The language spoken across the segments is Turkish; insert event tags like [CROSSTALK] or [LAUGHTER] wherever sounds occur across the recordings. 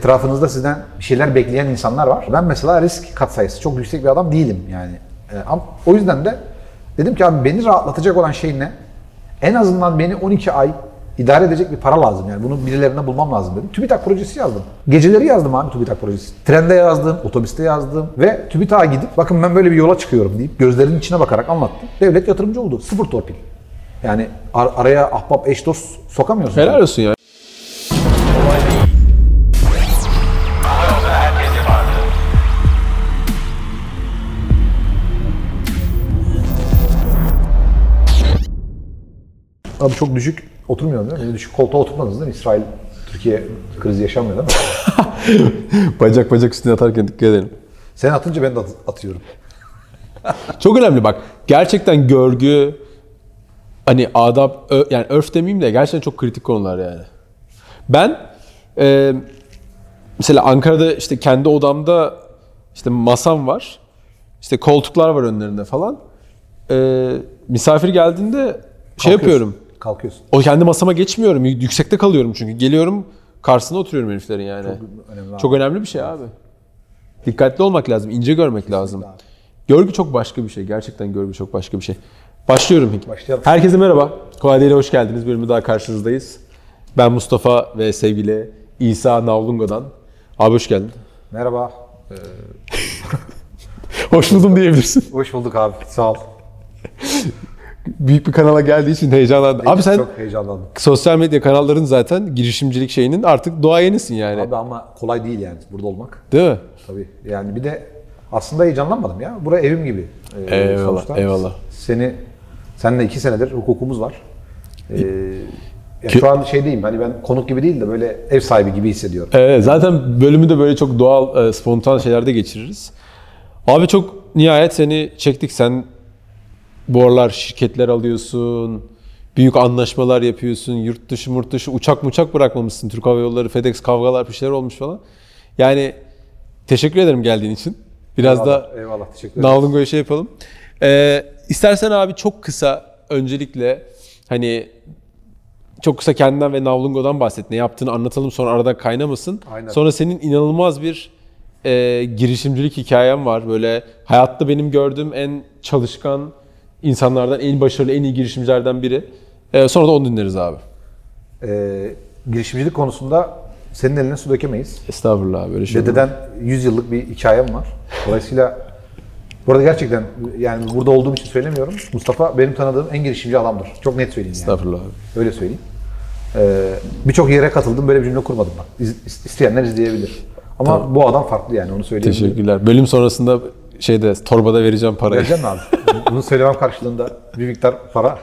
Etrafınızda sizden bir şeyler bekleyen insanlar var. Ben mesela risk katsayısı çok yüksek bir adam değilim yani. Ee, ama o yüzden de dedim ki abi beni rahatlatacak olan şey ne? En azından beni 12 ay idare edecek bir para lazım yani. Bunu birilerine bulmam lazım dedim. TÜBİTAK projesi yazdım. Geceleri yazdım abi TÜBİTAK projesi. Trende yazdım, otobüste yazdım ve TÜBİTAK'a gidip bakın ben böyle bir yola çıkıyorum deyip gözlerinin içine bakarak anlattım. Devlet yatırımcı oldu. Sıfır torpil. Yani ar- araya ahbap eş dost sokamıyorsun. Helal olsun ya. Abi çok düşük oturmuyor değil mi? Düşük koltuğa oturmadınız değil mi? İsrail Türkiye krizi yaşamıyor değil mi? [LAUGHS] bacak bacak üstüne atarken dikkat edelim. Sen atınca ben de at- atıyorum. [LAUGHS] Çok önemli bak. Gerçekten görgü, hani adab, ö- yani örf demeyeyim de gerçekten çok kritik konular yani. Ben e, mesela Ankara'da işte kendi odamda işte masam var. İşte koltuklar var önlerinde falan. E, misafir geldiğinde şey yapıyorum. Kalkıyorsun. O kendi masama geçmiyorum. Yüksekte kalıyorum çünkü. Geliyorum karşısına oturuyorum heriflerin yani. önemli abi. Çok önemli bir şey abi. Dikkatli olmak lazım, ince görmek lazım. Görgü çok başka bir şey. Gerçekten görgü çok başka bir şey. Başlıyorum peki. Başlayalım. Herkese merhaba. Kolay Değil'e hoş geldiniz. Bölümü daha karşınızdayız. Ben Mustafa ve sevgili İsa Navlungo'dan. Abi hoş geldin. Merhaba. Ee, [LAUGHS] Hoş buldum diyebilirsin. hoş bulduk abi. Sağ ol. [LAUGHS] Büyük bir kanala geldiği için heyecanlandım. Abi sen Çok heyecanlandım. sosyal medya kanalların zaten girişimcilik şeyinin artık doğayenisin yani. Abi ama kolay değil yani burada olmak. Değil mi? Tabii. Yani bir de aslında heyecanlanmadım ya. Burası evim gibi. Ee, Eyvallah, sonuçta. eyvallah. Seni, seninle iki senedir hukukumuz var. Ee, ya şu an şey diyeyim hani ben konuk gibi değil de böyle ev sahibi gibi hissediyorum. Evet, zaten bölümü de böyle çok doğal, e, spontan şeylerde geçiririz. Abi çok nihayet seni çektik. Sen bu aralar şirketler alıyorsun, büyük anlaşmalar yapıyorsun, yurt dışı murt dışı uçak muçak bırakmamışsın. Türk Hava Yolları, FedEx kavgalar bir şeyler olmuş falan. Yani teşekkür ederim geldiğin için. Biraz da Eyvallah, eyvallah teşekkür ederim. Navlungo'ya şey yapalım. Ee, istersen abi çok kısa öncelikle hani çok kısa kendinden ve Navlungo'dan bahset. Ne yaptığını anlatalım sonra arada kaynamasın. Aynen. Sonra senin inanılmaz bir e, girişimcilik hikayen var. Böyle hayatta benim gördüğüm en çalışkan insanlardan, en başarılı, en iyi girişimcilerden biri. E, sonra da onu dinleriz abi. Ee, girişimcilik konusunda senin eline su dökemeyiz. Estağfurullah böyle şey olur. Dededen 100 yıllık bir hikayem var. Dolayısıyla burada gerçekten yani burada olduğum için söylemiyorum. Mustafa benim tanıdığım en girişimci adamdır. Çok net söyleyeyim yani. Estağfurullah abi. Öyle söyleyeyim. Ee, Birçok yere katıldım böyle bir cümle kurmadım bak. İz, is- isteyenler izleyebilir. Ama bu adam farklı yani onu söyleyebilirim. Teşekkürler. Bölüm sonrasında şeyde torbada vereceğim parayı. Vereceksin mi abi? [LAUGHS] Bunu söylemem karşılığında bir miktar para.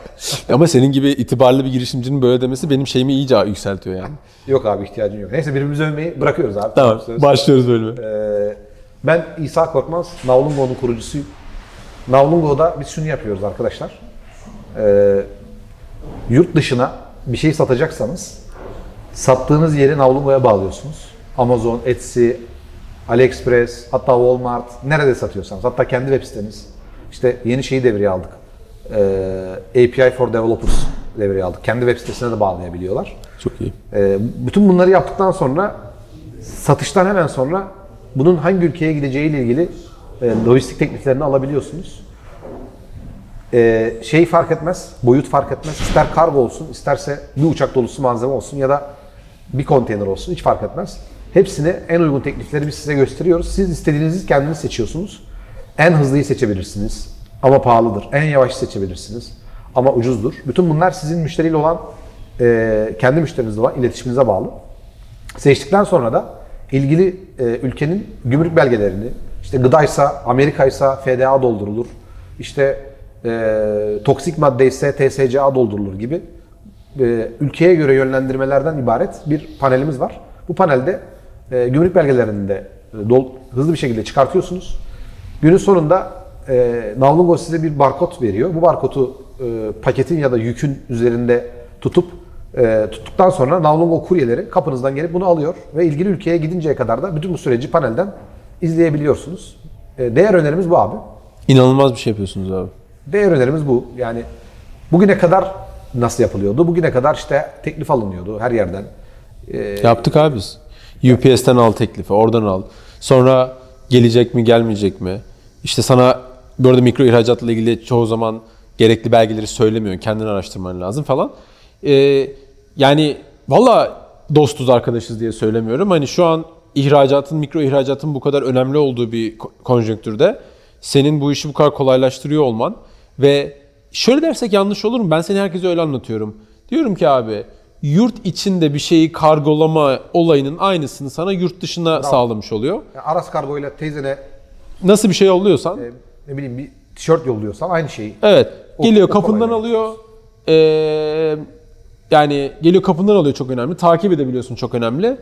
Ama senin gibi itibarlı bir girişimcinin böyle demesi benim şeyimi iyice yükseltiyor yani. Yok abi ihtiyacın yok. Neyse birbirimizi övmeyi bırakıyoruz abi. Tamam, Söz. başlıyoruz bölüme. Ee, ben İsa Korkmaz, Navlungo'nun kurucusuyum. Navlungo'da biz şunu yapıyoruz arkadaşlar. Ee, yurt dışına bir şey satacaksanız sattığınız yeri Navlungo'ya bağlıyorsunuz. Amazon, Etsy, AliExpress, hatta Walmart, nerede satıyorsanız, hatta kendi web siteniz. İşte yeni şeyi devreye aldık. Ee, API for Developers devreye aldık. Kendi web sitesine de bağlayabiliyorlar. Çok iyi. Ee, bütün bunları yaptıktan sonra satıştan hemen sonra bunun hangi ülkeye gideceğiyle ilgili e, lojistik tekliflerini alabiliyorsunuz. Ee, şey fark etmez, boyut fark etmez. İster kargo olsun, isterse bir uçak dolusu malzeme olsun ya da bir konteyner olsun hiç fark etmez. Hepsine en uygun teklifleri biz size gösteriyoruz. Siz istediğinizi kendiniz seçiyorsunuz. En hızlıyı seçebilirsiniz ama pahalıdır. En yavaş seçebilirsiniz ama ucuzdur. Bütün bunlar sizin müşteriyle olan, e, kendi müşterinizle olan iletişiminize bağlı. Seçtikten sonra da ilgili e, ülkenin gümrük belgelerini, işte gıdaysa, Amerikaysa FDA doldurulur, işte e, toksik madde TSCA doldurulur gibi e, ülkeye göre yönlendirmelerden ibaret bir panelimiz var. Bu panelde e, gümrük belgelerini de e, dol, hızlı bir şekilde çıkartıyorsunuz. Günün sonunda e, Navlungo size bir barkod veriyor. Bu barkodu e, paketin ya da yükün üzerinde tutup e, tuttuktan sonra Navlungo kuryeleri kapınızdan gelip bunu alıyor ve ilgili ülkeye gidinceye kadar da bütün bu süreci panelden izleyebiliyorsunuz. E, değer önerimiz bu abi. İnanılmaz bir şey yapıyorsunuz abi. Değer önerimiz bu. Yani bugüne kadar nasıl yapılıyordu? Bugüne kadar işte teklif alınıyordu her yerden. E, Yaptık abi biz. UPS'ten al teklifi, oradan al. Sonra gelecek mi, gelmeyecek mi? İşte sana bu arada mikro ihracatla ilgili çoğu zaman gerekli belgeleri söylemiyorsun. Kendin araştırman lazım falan. Ee, yani valla dostuz arkadaşız diye söylemiyorum. Hani şu an ihracatın, mikro ihracatın bu kadar önemli olduğu bir ko- konjonktürde senin bu işi bu kadar kolaylaştırıyor olman ve şöyle dersek yanlış olur mu? Ben seni herkese öyle anlatıyorum. Diyorum ki abi yurt içinde bir şeyi kargolama olayının aynısını sana yurt dışına sağlamış oluyor. Yani Aras Kargo ile teyzene Nasıl bir şey yolluyorsan e, ne bileyim bir tişört yolluyorsan aynı şeyi. Evet. Geliyor kapından alıyor. Ee, yani geliyor kapından alıyor çok önemli. Takip edebiliyorsun çok önemli.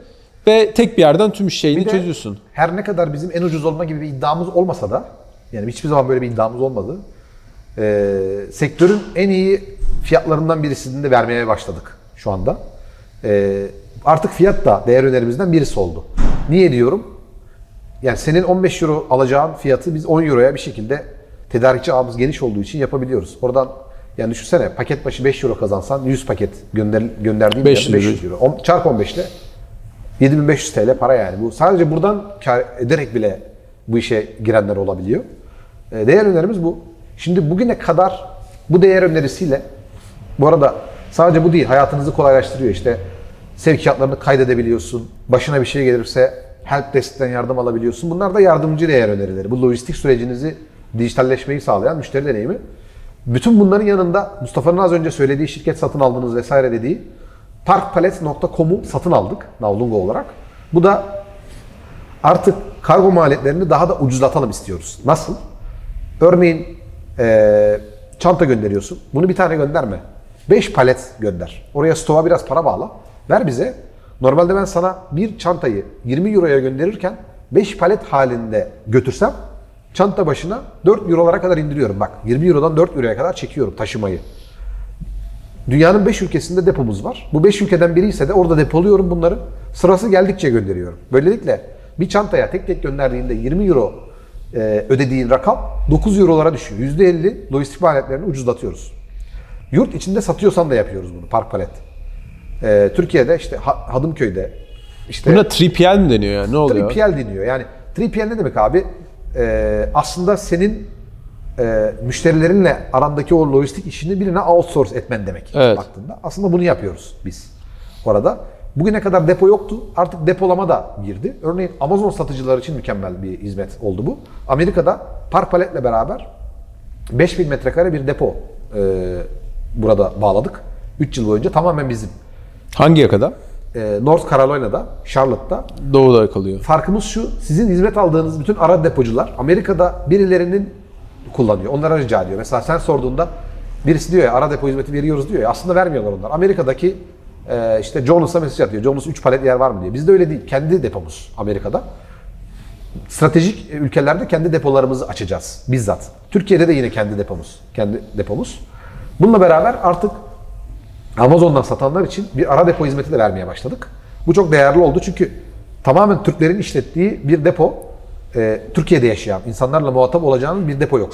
Ve tek bir yerden tüm şeyini Bir de çözüyorsun. Her ne kadar bizim en ucuz olma gibi bir iddiamız olmasa da yani hiçbir zaman böyle bir iddiamız olmadı. e, sektörün en iyi fiyatlarından birisini de vermeye başladık şu anda. E, artık fiyat da değer önerimizden birisi oldu. Niye diyorum? Yani senin 15 euro alacağın fiyatı biz 10 euroya bir şekilde tedarikçi ağımız geniş olduğu için yapabiliyoruz. Oradan yani düşünsene paket başı 5 euro kazansan 100 paket gönder, gönderdiğin 500 yerde 500 euro. On, çarp 15 ile 7500 TL para yani. Bu sadece buradan kar ederek bile bu işe girenler olabiliyor. E, değer önerimiz bu. Şimdi bugüne kadar bu değer önerisiyle bu arada sadece bu değil hayatınızı kolaylaştırıyor işte sevkiyatlarını kaydedebiliyorsun. Başına bir şey gelirse help desk'ten yardım alabiliyorsun. Bunlar da yardımcı değer önerileri. Bu lojistik sürecinizi dijitalleşmeyi sağlayan müşteri deneyimi. Bütün bunların yanında Mustafa'nın az önce söylediği şirket satın aldığınız vesaire dediği parkpalet.com'u satın aldık Navlungo olarak. Bu da artık kargo maliyetlerini daha da ucuzlatalım istiyoruz. Nasıl? Örneğin eee, çanta gönderiyorsun. Bunu bir tane gönderme. 5 palet gönder. Oraya stoğa biraz para bağla. Ver bize. Normalde ben sana bir çantayı 20 euroya gönderirken 5 palet halinde götürsem çanta başına 4 eurolara kadar indiriyorum. Bak 20 eurodan 4 euroya kadar çekiyorum taşımayı. Dünyanın 5 ülkesinde depomuz var. Bu 5 ülkeden biri ise de orada depoluyorum bunları. Sırası geldikçe gönderiyorum. Böylelikle bir çantaya tek tek gönderdiğinde 20 euro e, ödediğin rakam 9 eurolara düşüyor. %50 lojistik maliyetlerini ucuzlatıyoruz. Yurt içinde satıyorsan da yapıyoruz bunu Park Palet. E, Türkiye'de işte Ha- Hadımköy'de işte Buna 3PL mi deniyor yani? Ne oluyor? 3PL deniyor. Yani 3PL ne demek abi? Ee, aslında senin e, müşterilerinle arandaki o lojistik işini birine outsource etmen demek Evet. baktığında. Aslında bunu yapıyoruz biz orada. Bugüne kadar depo yoktu. Artık depolama da girdi. Örneğin Amazon satıcılar için mükemmel bir hizmet oldu bu. Amerika'da Park Palet'le beraber 5000 metrekare bir depo e, burada bağladık. 3 yıl boyunca tamamen bizim. Hangi yakada? E, North Carolina'da, Charlotte'da Doğuda kalıyor. Farkımız şu, sizin hizmet aldığınız bütün ara depocular Amerika'da birilerinin kullanıyor. Onlara rica ediyor. Mesela sen sorduğunda birisi diyor ya ara depo hizmeti veriyoruz diyor ya aslında vermiyorlar onlar. Amerika'daki e, işte Jonas'a mesaj atıyor. Jonas 3 palet yer var mı diye. Bizde öyle değil. Kendi depomuz Amerika'da. Stratejik ülkelerde kendi depolarımızı açacağız bizzat. Türkiye'de de yine kendi depomuz. Kendi depomuz. Bununla beraber artık Amazon'dan satanlar için bir ara depo hizmeti de vermeye başladık. Bu çok değerli oldu çünkü tamamen Türklerin işlettiği bir depo, e, Türkiye'de yaşayan insanlarla muhatap olacağınız bir depo yok.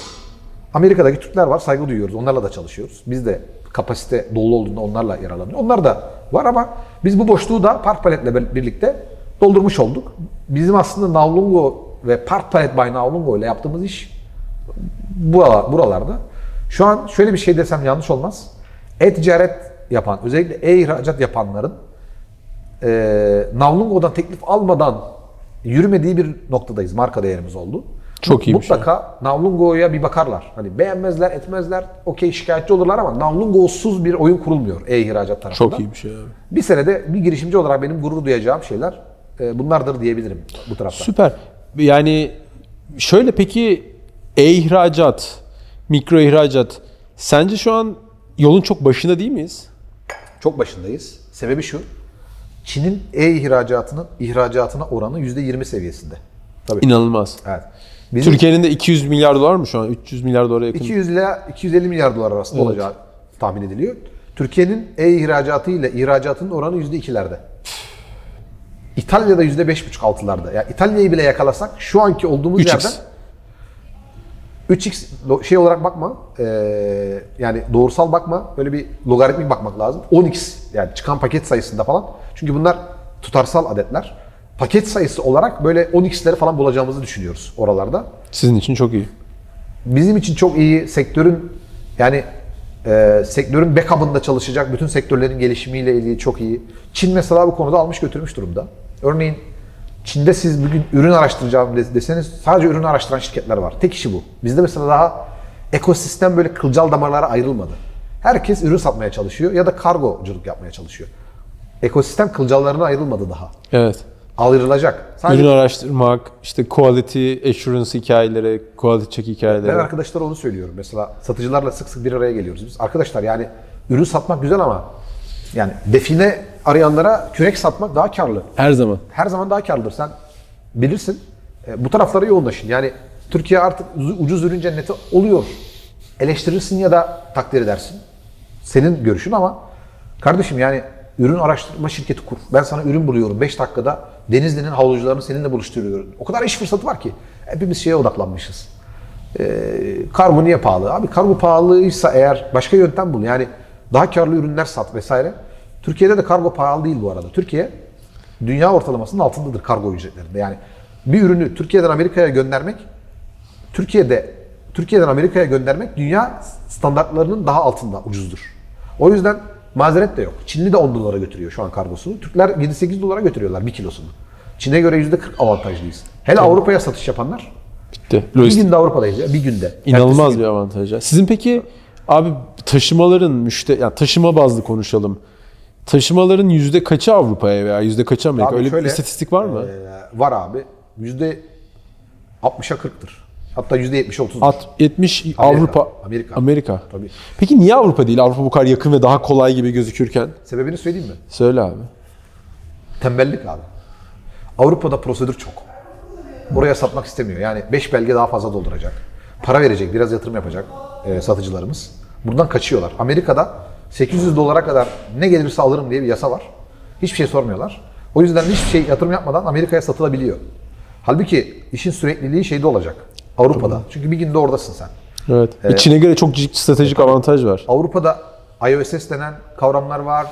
Amerika'daki Türkler var, saygı duyuyoruz. Onlarla da çalışıyoruz. Biz de kapasite dolu olduğunda onlarla yararlanıyor. Onlar da var ama biz bu boşluğu da Park Palet'le birlikte doldurmuş olduk. Bizim aslında Navlungo ve Park Palet by Navlungo ile yaptığımız iş buralar, buralarda. Şu an şöyle bir şey desem yanlış olmaz. E-ticaret yapan, özellikle e-ihracat yapanların e, Navlungo'dan teklif almadan yürümediği bir noktadayız. Marka değerimiz oldu. Çok iyiymiş Mutlaka Navlungo'ya bir bakarlar. Hani beğenmezler, etmezler. Okey şikayetçi olurlar ama Navlungo'suz bir oyun kurulmuyor e-ihracat tarafında. Çok iyi bir şey abi. Bir senede bir girişimci olarak benim gurur duyacağım şeyler e, bunlardır diyebilirim bu tarafta. Süper. Yani şöyle peki e-ihracat, mikro ihracat sence şu an yolun çok başında değil miyiz? Çok başındayız. Sebebi şu. Çin'in e-ihracatının ihracatına oranı %20 seviyesinde. Tabii. İnanılmaz. Evet. Bizim Türkiye'nin de 200 milyar dolar mı şu an? 300 milyar dolara yakın. 200 ile 250 milyar dolar arasında olacağı tahmin ediliyor. Türkiye'nin e-ihracatı ile ihracatının oranı %2'lerde. İtalya'da %5,5 altılarda. Yani İtalya'yı bile yakalasak şu anki olduğumuz 3x. yerden 3x lo- şey olarak bakma. eee, yani doğrusal bakma. Böyle bir logaritmik bakmak lazım. 10x yani çıkan paket sayısında falan. Çünkü bunlar tutarsal adetler. paket sayısı olarak böyle 10x'leri falan bulacağımızı düşünüyoruz oralarda. Sizin için çok iyi. Bizim için çok iyi sektörün yani e, sektörün backup'ında çalışacak bütün sektörlerin gelişimiyle ilgili çok iyi. Çin mesela bu konuda almış götürmüş durumda. Örneğin Çin'de siz bugün ürün araştıracağım des- deseniz sadece ürün araştıran şirketler var. Tek işi bu. Bizde mesela daha ekosistem böyle kılcal damarlara ayrılmadı. Herkes ürün satmaya çalışıyor ya da kargoculuk yapmaya çalışıyor. Ekosistem kılcallarına ayrılmadı daha. Evet. Ayrılacak. Sadece Ürün araştırmak, işte quality assurance hikayeleri, quality check hikayeleri. Ben arkadaşlara onu söylüyorum. Mesela satıcılarla sık sık bir araya geliyoruz biz. Arkadaşlar yani ürün satmak güzel ama yani define arayanlara kürek satmak daha karlı. Her zaman. Her zaman daha karlıdır. Sen bilirsin. E, bu taraflara yoğunlaşın. Yani Türkiye artık ucu- ucuz ürün cenneti oluyor. Eleştirirsin ya da takdir edersin. Senin görüşün ama kardeşim yani ürün araştırma şirketi kur. Ben sana ürün buluyorum. 5 dakikada Denizli'nin havlucularını seninle buluşturuyorum. O kadar iş fırsatı var ki. Hepimiz şeye odaklanmışız. Ee, kargo niye pahalı? Abi kargo pahalıysa eğer başka yöntem bul. Yani daha karlı ürünler sat vesaire. Türkiye'de de kargo pahalı değil bu arada. Türkiye dünya ortalamasının altındadır kargo ücretlerinde. Yani bir ürünü Türkiye'den Amerika'ya göndermek Türkiye'de Türkiye'den Amerika'ya göndermek dünya standartlarının daha altında ucuzdur. O yüzden mazeret de yok. Çinli de 10 dolara götürüyor şu an kargosunu. Türkler 7-8 dolara götürüyorlar bir kilosunu. Çin'e göre %40 avantajlıyız. Hele Avrupa'ya satış yapanlar Bitti. bir Lojistik. günde Avrupa'dayız ya bir günde. İnanılmaz bir avantaj. ya. Sizin peki abi taşımaların müşteri, yani taşıma bazlı konuşalım. Taşımaların yüzde kaçı Avrupa'ya veya yüzde kaçı Amerika? Abi Öyle şöyle, bir istatistik var mı? Ee, var abi. Yüzde 60'a 40'tır. Hatta yüzde 70'e 30'dur. At 70 Amerika, Avrupa Amerika. Amerika. Tabii. Peki niye Avrupa değil? Avrupa bu kadar yakın ve daha kolay gibi gözükürken. Sebebini söyleyeyim mi? Söyle abi. Tembellik abi. Avrupa'da prosedür çok. Oraya satmak istemiyor. Yani 5 belge daha fazla dolduracak. Para verecek, biraz yatırım yapacak e, satıcılarımız. Buradan kaçıyorlar. Amerika'da 800 dolara kadar ne gelirse alırım diye bir yasa var. Hiçbir şey sormuyorlar. O yüzden hiçbir şey yatırım yapmadan Amerika'ya satılabiliyor. Halbuki işin sürekliliği şeyde olacak. Avrupa'da. Çünkü bir günde oradasın sen. Evet. Ve Çin'e göre çok ciddi stratejik avantaj var. Avrupa'da IOSS denen kavramlar var.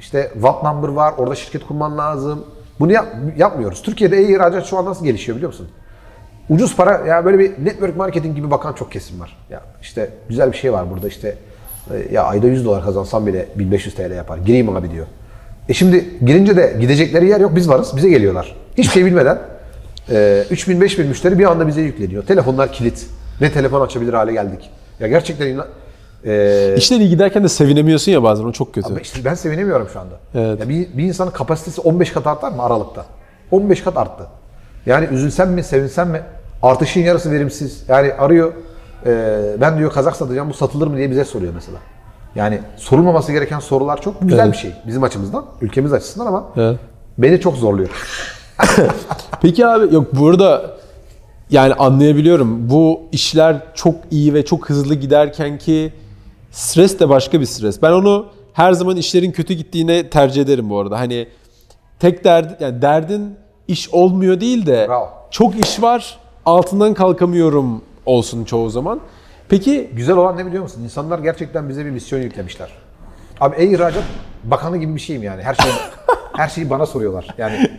İşte VAT number var. Orada şirket kurman lazım. Bunu yap- yapmıyoruz. Türkiye'de e-ihracat şu an nasıl gelişiyor biliyor musun? Ucuz para ya böyle bir network marketing gibi bakan çok kesim var. Ya işte güzel bir şey var burada işte ya ayda 100 dolar kazansam bile 1500 TL yapar. Gireyim abi diyor. E şimdi girince de gidecekleri yer yok. Biz varız. Bize geliyorlar. Hiçbir şey bilmeden e, 3000 5000 müşteri bir anda bize yükleniyor. Telefonlar kilit. Ne telefon açabilir hale geldik. Ya gerçekten inan- e, İşleri iyi giderken de sevinemiyorsun ya bazen o çok kötü. ama işte ben sevinemiyorum şu anda. Evet. Ya bir, bir insanın kapasitesi 15 kat artar mı Aralık'ta? 15 kat arttı. Yani üzülsem mi, sevinsem mi? Artışın yarısı verimsiz. Yani arıyor, e, ben diyor kazak satacağım, bu satılır mı diye bize soruyor mesela. Yani sorulmaması gereken sorular çok. Güzel Evet. bir şey bizim açımızdan, ülkemiz açısından ama Evet. beni çok zorluyor. [LAUGHS] Peki abi yok burada yani anlayabiliyorum. Bu işler çok iyi ve çok hızlı giderken ki stres de başka bir stres. Ben onu her zaman işlerin kötü gittiğine tercih ederim bu arada. Hani tek derdi yani derdin iş olmuyor değil de Bravo. çok iş var altından kalkamıyorum olsun çoğu zaman. Peki Güzel olan ne biliyor musun? İnsanlar gerçekten bize bir misyon yüklemişler. Abi e-ihracat bakanı gibi bir şeyim yani. Her şey [LAUGHS] her şeyi bana soruyorlar. Yani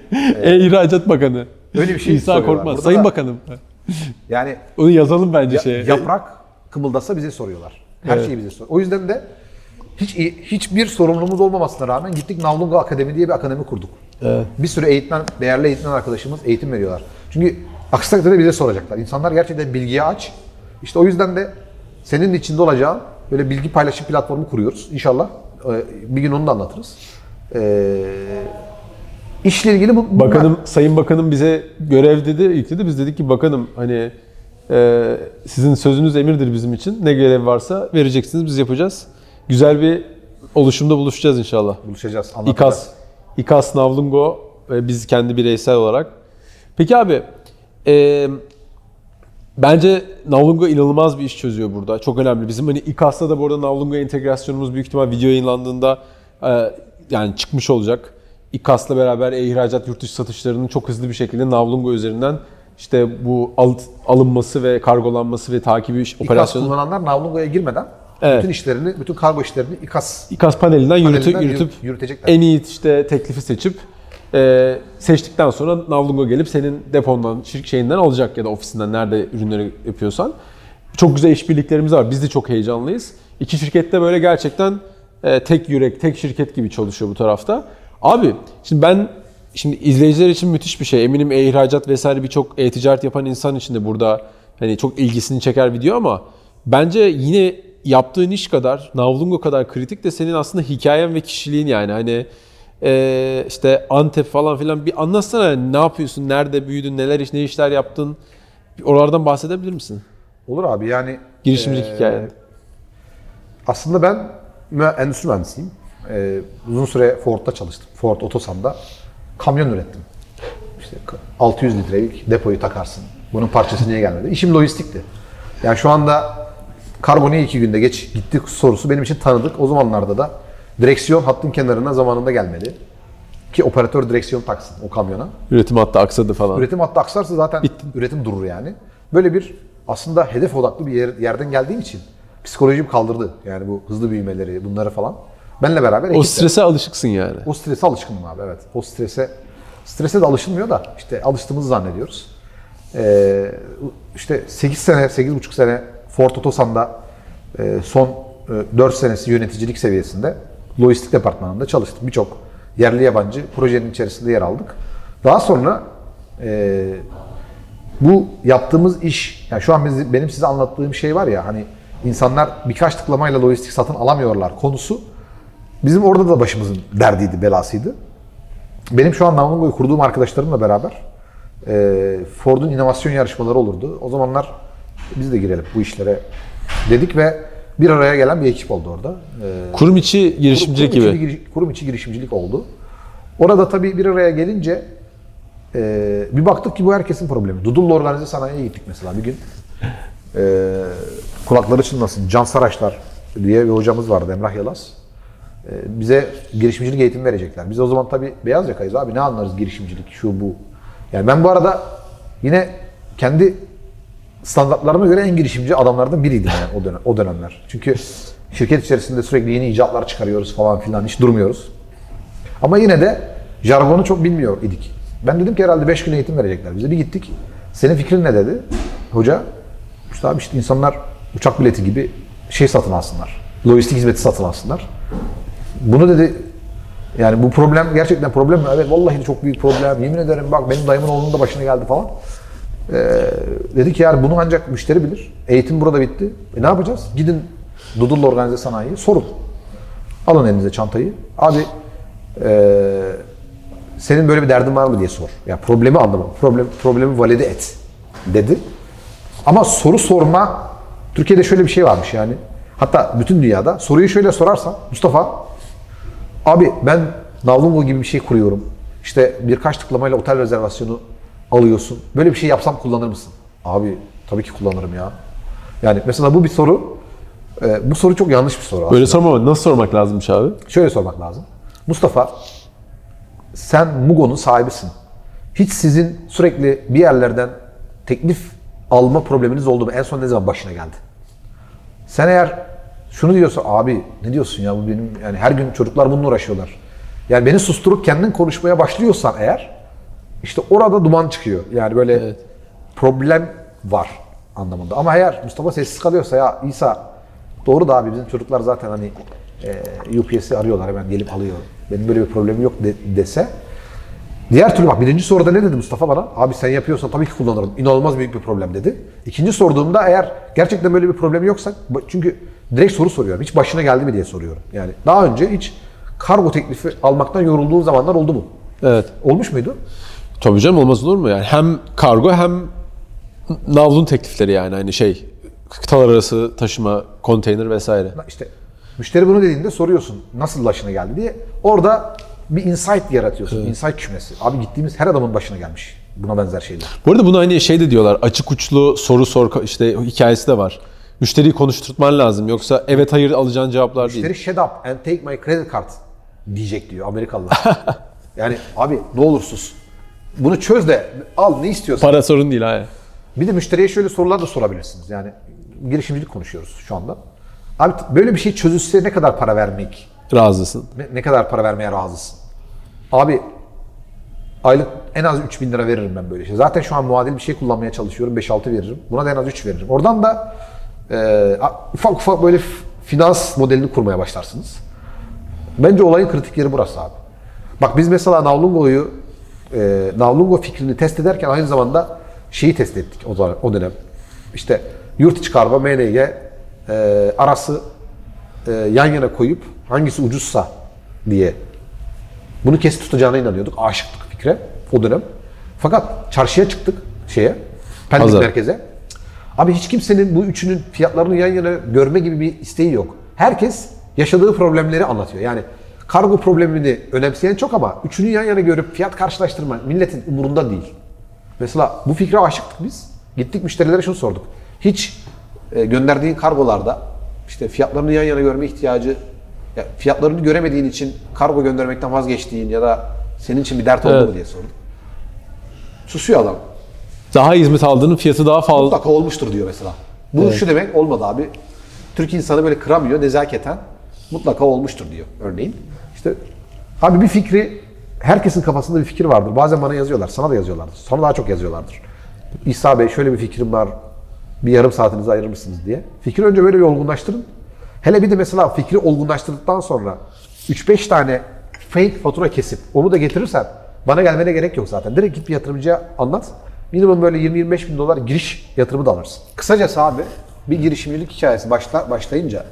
e-ihracat bakanı. Öyle bir şey İsa soruyorlar. Korkmaz. Burada Sayın da- Bakanım. yani Onu yazalım bence Ya- şeye. yaprak kımıldasa bize soruyorlar. Her Evet. şeyi bize soruyor. O yüzden de hiç hiçbir sorumluluğumuz olmamasına rağmen gittik Navlunga Akademi diye bir akademi kurduk. Evet. Bir sürü eğitmen, değerli eğitmen arkadaşımız eğitim veriyorlar. Çünkü aksi takdirde bize soracaklar. İnsanlar gerçekten bilgiye aç. İşte o yüzden de senin içinde olacağın böyle bilgi paylaşım platformu kuruyoruz. İnşallah e, bir gün onu da anlatırız. Ee, işle ilgili bu bunlar. Bakanım, Sayın Bakanım bize görev dedi, yükledi. Biz dedik ki bakanım hani e, sizin sözünüz emirdir bizim için. Ne görev varsa vereceksiniz, biz yapacağız. Güzel bir oluşumda buluşacağız inşallah. buluşacağız. anlatacağız. İKAS, İKAS Navlungo ve biz kendi bireysel olarak. Peki abi, e, bence Navlungo inanılmaz bir iş çözüyor burada. Çok önemli. Bizim hani İKAS'ta da bu arada Navlungo entegrasyonumuz büyük ihtimal video yayınlandığında e, yani çıkmış olacak. İKAS'la beraber e-ihracat yurt dışı satışlarının çok hızlı bir şekilde Navlungo üzerinden işte bu al- alınması ve kargolanması ve takibi iş- İKAS operasyonu kullananlar Navlungo'ya girmeden Evet. bütün işlerini, bütün kargo işlerini İKAS İKAS panelinden, Panelinden yürütüp yürü- yürütecekler. en iyi işte teklifi seçip e, seçtikten sonra Navlungo gelip senin depondan, şirk şeyinden alacak ya da ofisinden nerede ürünleri yapıyorsan. Çok güzel işbirliklerimiz var. Biz de çok heyecanlıyız. İki şirkette böyle gerçekten e, tek yürek, tek şirket gibi çalışıyor bu tarafta. Abi şimdi ben şimdi izleyiciler için müthiş bir şey. Eminim e-ihracat vesaire birçok e-ticaret yapan insan için de burada hani çok ilgisini çeker video ama bence yine yaptığın iş kadar, Navlungo kadar kritik de senin aslında hikayen ve kişiliğin yani. Hani e, işte Antep falan filan bir anlatsana ne yapıyorsun, nerede büyüdün, neler iş, ne işler yaptın. Oralardan bahsedebilir misin? Olur abi yani Girişimcilik eee, hikayen. Aslında ben endüstri mühendisiyim. Eee, uzun süre Ford'da çalıştım. Ford Otosan'da kamyon ürettim. İşte 600 litrelik depoyu takarsın. Bunun parçası niye gelmedi? İşim lojistikti. Yani şu anda kargo niye iki günde geç gitti sorusu benim için tanıdık. O zamanlarda da direksiyon hattın kenarına zamanında gelmedi. Ki operatör direksiyon taksın o kamyona. Üretim hattı aksadı falan. Üretim hattı aksarsa zaten üretim durur yani. Böyle bir aslında hedef odaklı bir yer- yerden geldiğim için psikolojim kaldırdı. Yani bu hızlı büyümeleri, bunları falan. Benle beraber O strese alışıksın yani. o strese alışkınım abi evet. O strese strese de alışılmıyor da işte alıştığımızı zannediyoruz. Ee, işte 8 sene, 8,5 sene Ford Otosan'da e, son e, 4 senesi yöneticilik seviyesinde lojistik departmanında çalıştım. Birçok yerli yabancı projenin içerisinde yer aldık. Daha sonra e, bu yaptığımız iş, yani şu an biz- benim size anlattığım şey var ya hani insanlar birkaç tıklamayla lojistik satın alamıyorlar konusu bizim orada da başımızın derdiydi, belasıydı. Benim şu an Namungo'yu kurduğum arkadaşlarımla beraber e, Ford'un inovasyon yarışmaları olurdu. O zamanlar biz de girelim bu işlere dedik ve bir araya gelen bir ekip oldu orada. E, Kurum içi girişimcilik kurum, gibi. Içi, kurum içi girişimcilik oldu. Orada tabii bir araya gelince e, bir baktık ki bu herkesin problemi. Dudullu Organize Sanayi'ye gittik mesela bir gün. E, kulakları çınlasın. Can Saraçlar diye bir hocamız vardı Emrah Yalaz. E, bize girişimcilik eğitimi verecekler. Biz o zaman tabii beyaz yakayız abi ne anlarız girişimcilik şu bu. Yani ben bu arada yine kendi standartlarıma göre en girişimci adamlardan biriydim yani o dönem o dönemler. Çünkü şirket içerisinde sürekli yeni icatlar çıkarıyoruz falan filan hiç durmuyoruz. Ama yine de jargonu çok bilmiyor idik. Ben dedim ki herhalde 5 gün eğitim verecekler bize. Bir gittik. Senin fikrin ne dedi? Hoca, işte abi işte insanlar uçak bileti gibi şey satın alsınlar. Lojistik hizmeti satın alsınlar. Bunu dedi yani bu problem gerçekten problem mi? Evet vallahi çok büyük problem. Yemin ederim bak benim dayımın oğlunun da başına geldi falan. Ee, dedi ki yani bunu ancak müşteri bilir. Eğitim burada bitti. E ne yapacağız? Gidin Dudullu Organize Sanayi'ye sorun. Alın elinize çantayı. Abi eee, senin böyle bir derdin var mı diye sor. Ya problemi anlama. Problem, problemi valide et dedi. Ama soru sorma Türkiye'de şöyle bir şey varmış yani. Hatta bütün dünyada soruyu şöyle sorarsan Mustafa abi ben Navlungo gibi bir şey kuruyorum. İşte birkaç tıklamayla otel rezervasyonu alıyorsun. Böyle bir şey yapsam kullanır mısın? Abi tabii ki kullanırım ya. Yani mesela bu bir soru. Ee, bu soru çok yanlış bir soru aslında. Böyle sorma nasıl sormak lazımmış abi? Şöyle sormak lazım. Mustafa, sen Mugo'nun sahibisin. Hiç sizin sürekli bir yerlerden teklif alma probleminiz oldu mu? En son ne zaman başına geldi? Sen eğer şunu diyorsa abi ne diyorsun ya bu benim yani her gün çocuklar bununla uğraşıyorlar. Yani beni susturup kendin konuşmaya başlıyorsan eğer işte orada duman çıkıyor. Yani böyle problem var anlamında. Ama eğer Mustafa sessiz kalıyorsa ya İsa doğru da abi bizim çocuklar zaten hani e, UPS'i arıyorlar hemen gelip alıyor. Benim böyle bir problemim yok de- dese. Diğer türlü bak birinci soruda ne dedi Mustafa bana? Abi sen yapıyorsan tabii ki kullanırım. İnanılmaz büyük bir problem dedi. İkinci sorduğumda eğer gerçekten böyle bir problem yoksa çünkü direkt soru soruyorum. Hiç başına geldi mi diye soruyorum. Yani daha önce hiç kargo teklifi almaktan yorulduğun zamanlar oldu mu? Evet. Olmuş muydu? Tabii canım olmaz olur mu yani? Hem kargo hem navlun teklifleri yani hani şey kıtalar arası taşıma, konteyner vesaire. İşte müşteri bunu dediğinde soruyorsun nasıl başına geldi diye. Orada bir insight yaratıyorsun. Insight kümesi. Abi gittiğimiz her adamın başına gelmiş. Buna benzer şeyler. Bu arada bunu hani şey de diyorlar açık uçlu soru sor işte hikayesi de var. Müşteriyi konuşturtman lazım yoksa evet hayır alacağın cevaplar değil. Müşteri shut up and take my credit card diyecek diyor Amerikalılar. [LAUGHS] yani abi ne olur sus. Bunu çöz de al ne istiyorsan. Para sorun değil ha. Bir de müşteriye şöyle sorular da sorabilirsiniz. Yani girişimcilik konuşuyoruz şu anda. Abi böyle bir şey çözülse ne kadar para vermek Razısın. ne, ne kadar para vermeye razısın? Abi Aylık en az 3000 lira veririm ben böyle şey. Zaten şu an muadil bir şey kullanmaya çalışıyorum. 5-6 veririm. Buna da en az 3 veririm. Oradan da e, ufak ufak böyle finans modelini kurmaya başlarsınız. Bence olayın kritik yeri burası abi. Bak biz mesela Navlungo'yu e, Navlungo fikrini test ederken aynı zamanda şeyi test ettik o, zaman, o dönem. İşte yurt içi kargo, MNG e, arası e, yan yana koyup hangisi ucuzsa diye bunu kesin tutacağına inanıyorduk. Aşıktık fikre o dönem. Fakat çarşıya çıktık şeye. Pendik Pazar. merkeze. Abi hiç kimsenin bu üçünün fiyatlarını yan yana görme gibi bir isteği yok. Herkes yaşadığı problemleri anlatıyor. Yani kargo problemini önemseyen çok ama üçünü yan yana görüp fiyat karşılaştırma milletin umurunda değil. Mesela bu fikre aşıktık biz. Gittik müşterilere şunu sorduk. Hiç e, gönderdiğin kargolarda işte fiyatlarını yan yana görme ihtiyacı ya fiyatlarını göremediğin için kargo göndermekten vazgeçtiğin ya da senin için bir dert oldu Evet. mu diye sorduk. Susuyor adam. Daha hizmet aldığının fiyatı daha fazla. Mutlaka olmuştur diyor mesela. Bu şu demek olmadı abi. Türk insanı böyle kıramıyor nezaketen. Mutlaka olmuştur diyor örneğin. İşte abi bir fikri herkesin kafasında bir fikir vardır. Bazen bana yazıyorlar. Sana da yazıyorlardır. Sana daha çok yazıyorlardır. İsa Bey şöyle bir fikrim var. Bir yarım saatinizi ayırır mısınız diye. Fikri önce böyle bir olgunlaştırın. Hele bir de mesela fikri olgunlaştırdıktan sonra 3-5 tane fake fatura kesip onu da getirirsen bana gelmene gerek yok zaten. Direkt git bir yatırımcıya anlat. Minimum böyle 20-25 bin dolar giriş yatırımı da alırsın. Kısacası abi bir girişimcilik hikayesi başla, başlayınca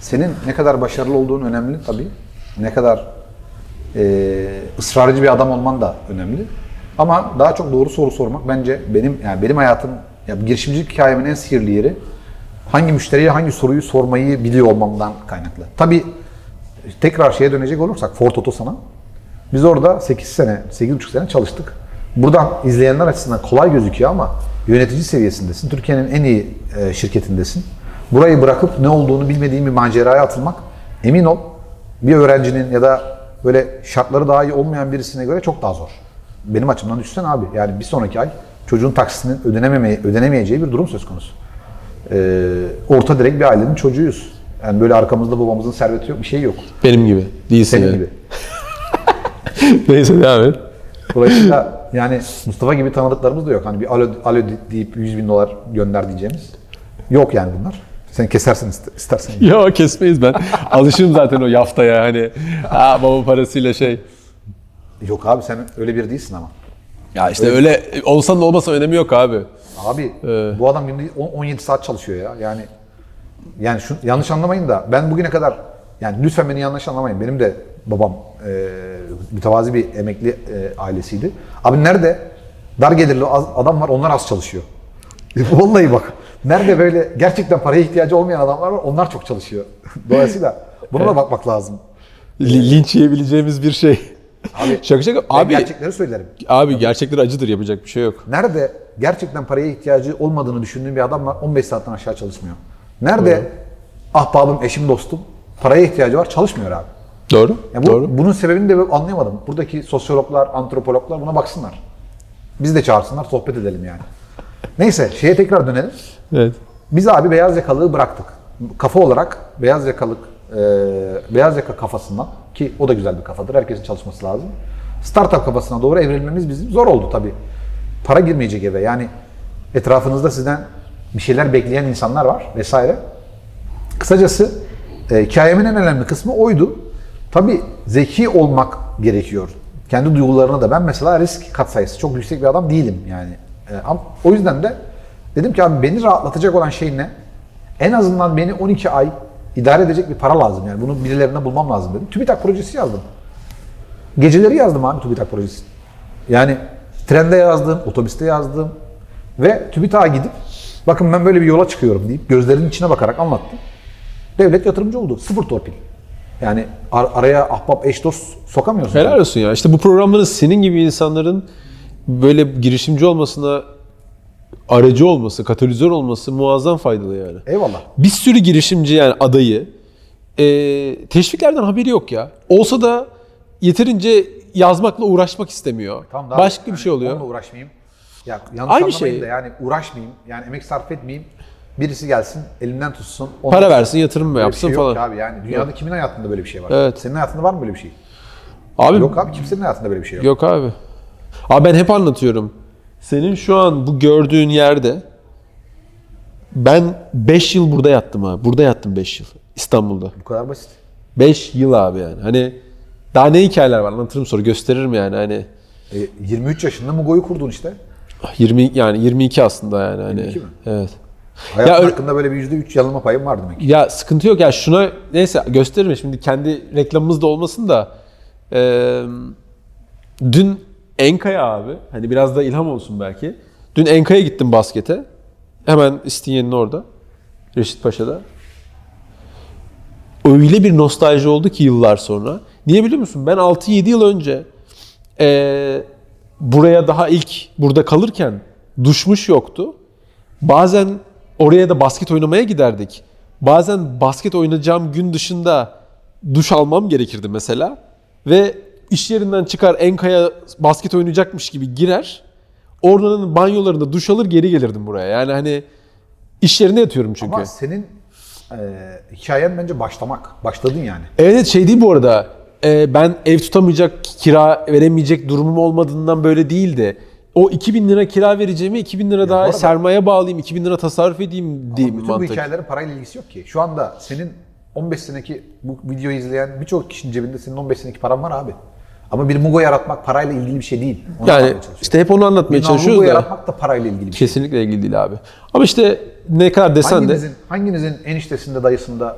senin ne kadar başarılı olduğun önemli tabii. Ne kadar e, ısrarcı bir adam olman da önemli. Ama daha çok doğru soru sormak bence benim yani benim hayatım ya girişimcilik hikayemin en sihirli yeri hangi müşteriye hangi soruyu sormayı biliyor olmamdan kaynaklı. Tabii tekrar şeye dönecek olursak Ford Otosan'a biz orada 8 sene, 8,5 sene çalıştık. Buradan izleyenler açısından kolay gözüküyor ama yönetici seviyesindesin. Türkiye'nin en iyi e, şirketindesin. Burayı bırakıp ne olduğunu bilmediğin bir maceraya atılmak emin ol bir öğrencinin ya da böyle şartları daha iyi olmayan birisine göre çok daha zor. Benim açımdan düşünsene abi. Yani bir sonraki ay çocuğun taksisinin ödenememeye, ödenemeyeceği bir durum söz konusu. Ee, orta direkt bir ailenin çocuğuyuz. Yani böyle arkamızda babamızın serveti yok, bir şey yok. Benim gibi. Değilsin Senin yani. gibi. [LAUGHS] Neyse devam et. Dolayısıyla yani Mustafa gibi tanıdıklarımız da yok. Hani bir alo, alo deyip 100 bin dolar gönder diyeceğimiz. Yok yani bunlar. Sen kesersin iste- istersen. Ya kesmeyiz ben. Alışım zaten o yaftaya hani. Ha, baba parasıyla şey. Yok abi sen öyle biri değilsin ama. Ya işte öyle olsan da olmasa önemi yok abi. Abi bu adam günde 10 17 saat çalışıyor ya. Yani yani şu yanlış anlamayın da ben bugüne kadar yani lütfen beni yanlış anlamayın. Benim de babam e, mütevazi bir emekli e, ailesiydi. Abi nerede dar gelirli az, adam var onlar az çalışıyor. [LAUGHS] Vallahi bak. Nerede böyle gerçekten paraya ihtiyacı olmayan adamlar var onlar çok çalışıyor. [LAUGHS] Dolayısıyla buna da bakmak lazım. Li- linç yiyebileceğimiz bir şey. Abi, [LAUGHS] şaka şaka. Abi, gerçekleri söylerim. abi gerçekler acıdır yapacak bir şey yok. Nerede gerçekten paraya ihtiyacı olmadığını düşündüğüm bir adam var 15 saatten aşağı çalışmıyor. Nerede ahbabım, eşim, dostum paraya ihtiyacı var çalışmıyor abi. Doğru. Ya bu, Doğru. Bunun sebebini de anlayamadım. Buradaki sosyologlar, antropologlar buna baksınlar. Biz de çağırsınlar, sohbet edelim yani. Neyse, şeye tekrar dönelim. Evet. Biz abi beyaz yakalığı bıraktık. Kafa olarak beyaz yakalık, e, beyaz yaka kafasından ki o da güzel bir kafadır. Herkesin çalışması lazım. Startup kafasına doğru evrilmemiz bizim zor oldu tabii. Para girmeyecek eve. Yani etrafınızda sizden bir şeyler bekleyen insanlar var vesaire. Kısacası e, hikayemin en önemli kısmı oydu. Tabii zeki olmak gerekiyor. Kendi duygularına da ben mesela risk katsayısı çok yüksek bir adam değilim yani. E, ama o yüzden de dedim ki abi beni rahatlatacak olan şey ne? En azından beni 12 ay idare edecek bir para lazım yani. Bunu birilerine bulmam lazım dedim. TÜBİTAK projesi yazdım. Geceleri yazdım abi TÜBİTAK projesi. Yani trende yazdım, otobüste yazdım ve TÜBİTAK'a gidip bakın ben böyle bir yola çıkıyorum deyip gözlerinin içine bakarak anlattım. Devlet yatırımcı oldu. Sıfır torpil. Yani ar- araya ahbap eş dost sokamıyorsun. Helal olsun ya. İşte bu programların senin gibi insanların böyle girişimci olmasına aracı olması, katalizör olması muazzam faydalı yani. Eyvallah. Bir sürü girişimci yani adayı e, teşviklerden haberi yok ya. Olsa da yeterince yazmakla uğraşmak istemiyor. Tamam, daha- Başka bir yani şey oluyor. Onunla uğraşmayayım. Ya yanlış Aynı anlamayın şey. da yani uğraşmayayım. Yani emek sarf etmeyeyim. Birisi gelsin, elimden tutsun. Para versin, yatırım mı bir yapsın şey yok falan. abi yani dünyada kimin hayatında böyle bir şey var? Evet. Senin hayatında var mı böyle bir şey? Abi Yok abi kimsenin hayatında böyle bir şey yok. Yok abi. Abi ben hep anlatıyorum. Senin şu an bu gördüğün yerde ben 5 yıl burada yattım abi. Burada yattım 5 yıl. İstanbul'da. Bu kadar basit. 5 yıl abi yani. Hani daha ne hikayeler var anlatırım sonra gösteririm yani hani E, 23 yaşında Mugo'yu kurdun işte. 20 yani 22 aslında yani hani. 22 mi? Evet. Hayatın öyle- hakkında böyle bir %3 yanılma payım var demek. Ya sıkıntı yok ya şuna neyse gösteririm şimdi kendi reklamımız da olmasın da eee, dün Enka'ya abi hani biraz da ilham olsun belki. Dün Enka'ya gittim baskete. Hemen İstinye'nin orada. Reşit Paşa'da. Öyle bir nostalji oldu ki yıllar sonra. Niye biliyor musun? Ben 6-7 yıl önce eee, buraya daha ilk burada kalırken duşmuş yoktu. Bazen oraya da basket oynamaya giderdik. Bazen basket oynayacağım gün dışında duş almam gerekirdi mesela. Ve iş yerinden çıkar Enka'ya basket oynayacakmış gibi girer. Oranın banyolarında duş alır geri gelirdim buraya. Yani hani iş yerinde yatıyorum çünkü. Ama senin e, hikayen bence başlamak. Başladın yani. Evet şey değil bu arada. Ee, ben ev tutamayacak, kira veremeyecek durumum olmadığından böyle değildi. O 2000 lira kira vereceğimi 2000 lira daha arada- sermaye bağlayayım, 2000 lira tasarruf edeyim Ama diyeyim bütün bu mantık. hikayelerin parayla ilgisi yok ki. Şu anda senin 15 seneki bu videoyu izleyen birçok kişinin cebinde senin 15 seneki paran var abi. Ama bir Mugo yaratmak parayla ilgili bir şey değil. Onu Yani işte hep onu anlatmaya Bir çalışıyoruz Mugo da yaratmak da parayla ilgili bir şey. kesinlikle ilgili değil abi. Ama işte ne kadar desen de Hanginizin, hanginizin eniştesinde dayısında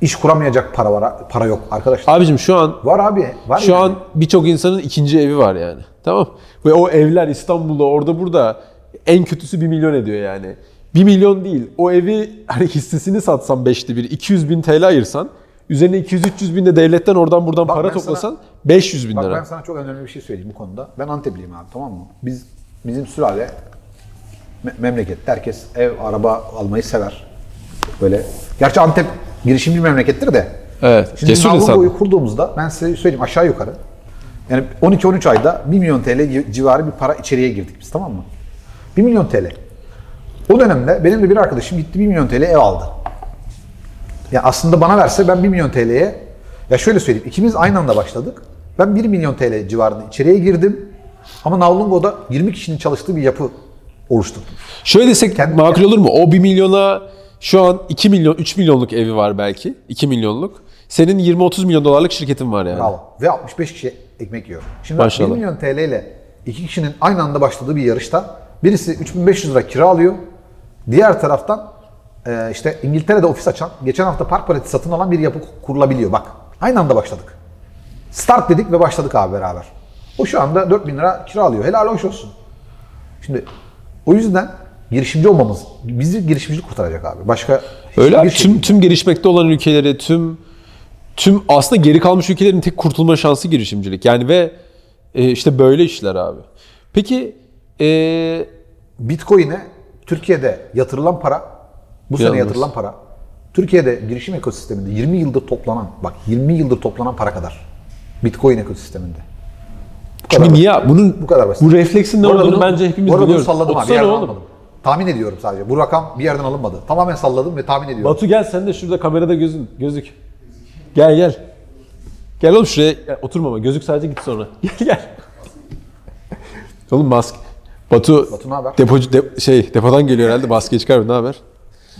iş kuramayacak para var para yok arkadaşlar. abicim şu an var abi. Var şu yani. an birçok insanın ikinci evi var yani. Tamam? Ve o evler İstanbul'da orada burada en kötüsü 1 milyon ediyor yani. 1 milyon değil. O evi hani hissesini satsan 5'te 1, 200 bin TL ayırsan, üzerine 200-300 bin de devletten oradan buradan Bak para ben sana- toplasan 500 bin Bak lira. ben sana çok önemli bir şey söyleyeyim bu konuda. Ben Antepliyim abi tamam mı? Biz bizim sülale me- memlekette herkes ev, araba almayı sever. Böyle. Gerçi Antep girişimci memlekettir de. Evet, Şimdi cesur insan. kurduğumuzda ben size söyleyeyim aşağı yukarı. Yani 12-13 ayda 1 milyon TL civarı bir para içeriye girdik biz tamam mı? 1 milyon TL. O dönemde benim de bir arkadaşım gitti 1 milyon TL ev aldı. Ya aslında bana verse ben 1 milyon TL'ye ya şöyle söyleyeyim ikimiz aynı anda başladık. Ben 1 milyon TL civarında içeriye girdim. Ama Navlungo'da 20 kişinin çalıştığı bir yapı oluşturdum. Şöyle desek Kendi- makul olur mu? O 1 milyona şu an 2 milyon, 3 milyonluk evi var belki. 2 milyonluk. Senin 20-30 milyon dolarlık şirketin var yani. Bravo. Ve 65 kişi ekmek yiyor. Şimdi Maşallah. 1 milyon TL ile iki kişinin aynı anda başladığı bir yarışta birisi 3500 lira kira alıyor. Diğer taraftan e, işte İngiltere'de ofis açan, geçen hafta park paleti satın alan bir yapı kurulabiliyor. Bak aynı anda başladık. Start dedik ve başladık abi beraber. O şu anda 4000 lira kira alıyor. Helal hoş olsun. Şimdi o yüzden girişimci olmamız bizi girişimci kurtaracak abi. Başka Öyle abi. şey Tüm, değil. tüm gelişmekte olan ülkeleri, tüm tüm aslında geri kalmış ülkelerin tek kurtulma şansı girişimcilik. Yani ve e, işte böyle işler abi. Peki e, Bitcoin'e Türkiye'de yatırılan para, bu sene Yalnız. yatırılan para, Türkiye'de girişim ekosisteminde 20 yıldır toplanan, bak 20 yıldır toplanan para kadar. Bitcoin ekosisteminde. Bu çünkü basit. niye bunun Bu kadar basit. bu refleksin ne Bu olduğunu bunu- bence hepimiz bu biliyoruz. salladım abi, yerden almadım. Tahmin ediyorum sadece. Bu rakam bir yerden alınmadı. Tamamen salladım ve tahmin ediyorum. Batu gel sen de şurada kamerada gözün gözük. Gel gel. Gel oğlum şuraya gel, oturma ama gözük sadece git sonra. [LAUGHS] Gel gel. oğlum maske. Batu, Batu ne haber? depocu de- şey depodan geliyor herhalde maske çıkar ne haber?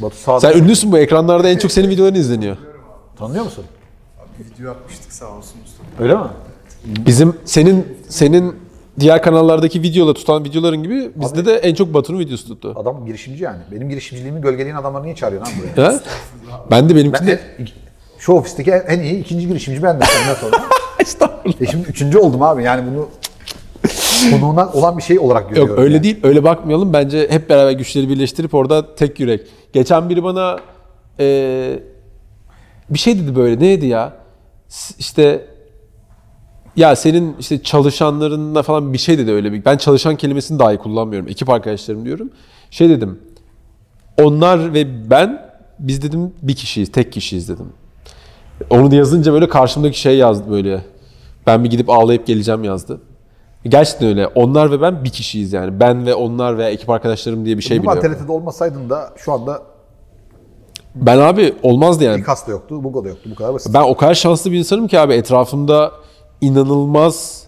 Batu sağda. Sen ünlüsün bu ekranlarda en çok senin videoların izleniyor. Tanıyor musun? Video atmıştık sağ olsun Mustafa. Öyle mi? Bizim senin senin diğer kanallardaki videola tutan videoların gibi bizde de en çok Batu'nun videosu tuttu. Adam girişimci yani. Benim girişimciliğimi gölgeleyen adamları niye çağırıyorsun abi buraya? Ha? Ben de Ben de en- şu ofisteki en, en iyi ikinci girişimci bendim senden sonra. [LAUGHS] Estağfurullah. E şimdi üçüncü oldum abi yani bunu konuğuna olan bir şey olarak görüyorum. Yok öyle yani. değil. Öyle bakmayalım. Bence hep beraber güçleri birleştirip orada tek yürek. Geçen biri bana eee, bir şey dedi böyle. Neydi ya? İşte ya senin işte çalışanlarınla falan bir şey dedi öyle bir. Ben çalışan kelimesini dahi kullanmıyorum. Ekip arkadaşlarım diyorum. Şey dedim. Onlar ve ben biz dedim bir kişiyiz, tek kişiyiz dedim. Onu da yazınca böyle karşımdaki şey yazdı böyle. Ben bir gidip ağlayıp geleceğim yazdı. Gerçekten öyle. Onlar ve ben bir kişiyiz yani. Ben ve onlar veya ekip arkadaşlarım diye bir şey Bu biliyorum. TRT'de olmasaydın da şu anda Ben abi olmazdı yani. İKAS da yoktu, Bugo da yoktu. Bu kadar basit. Ben o kadar şanslı bir insanım ki abi etrafımda inanılmaz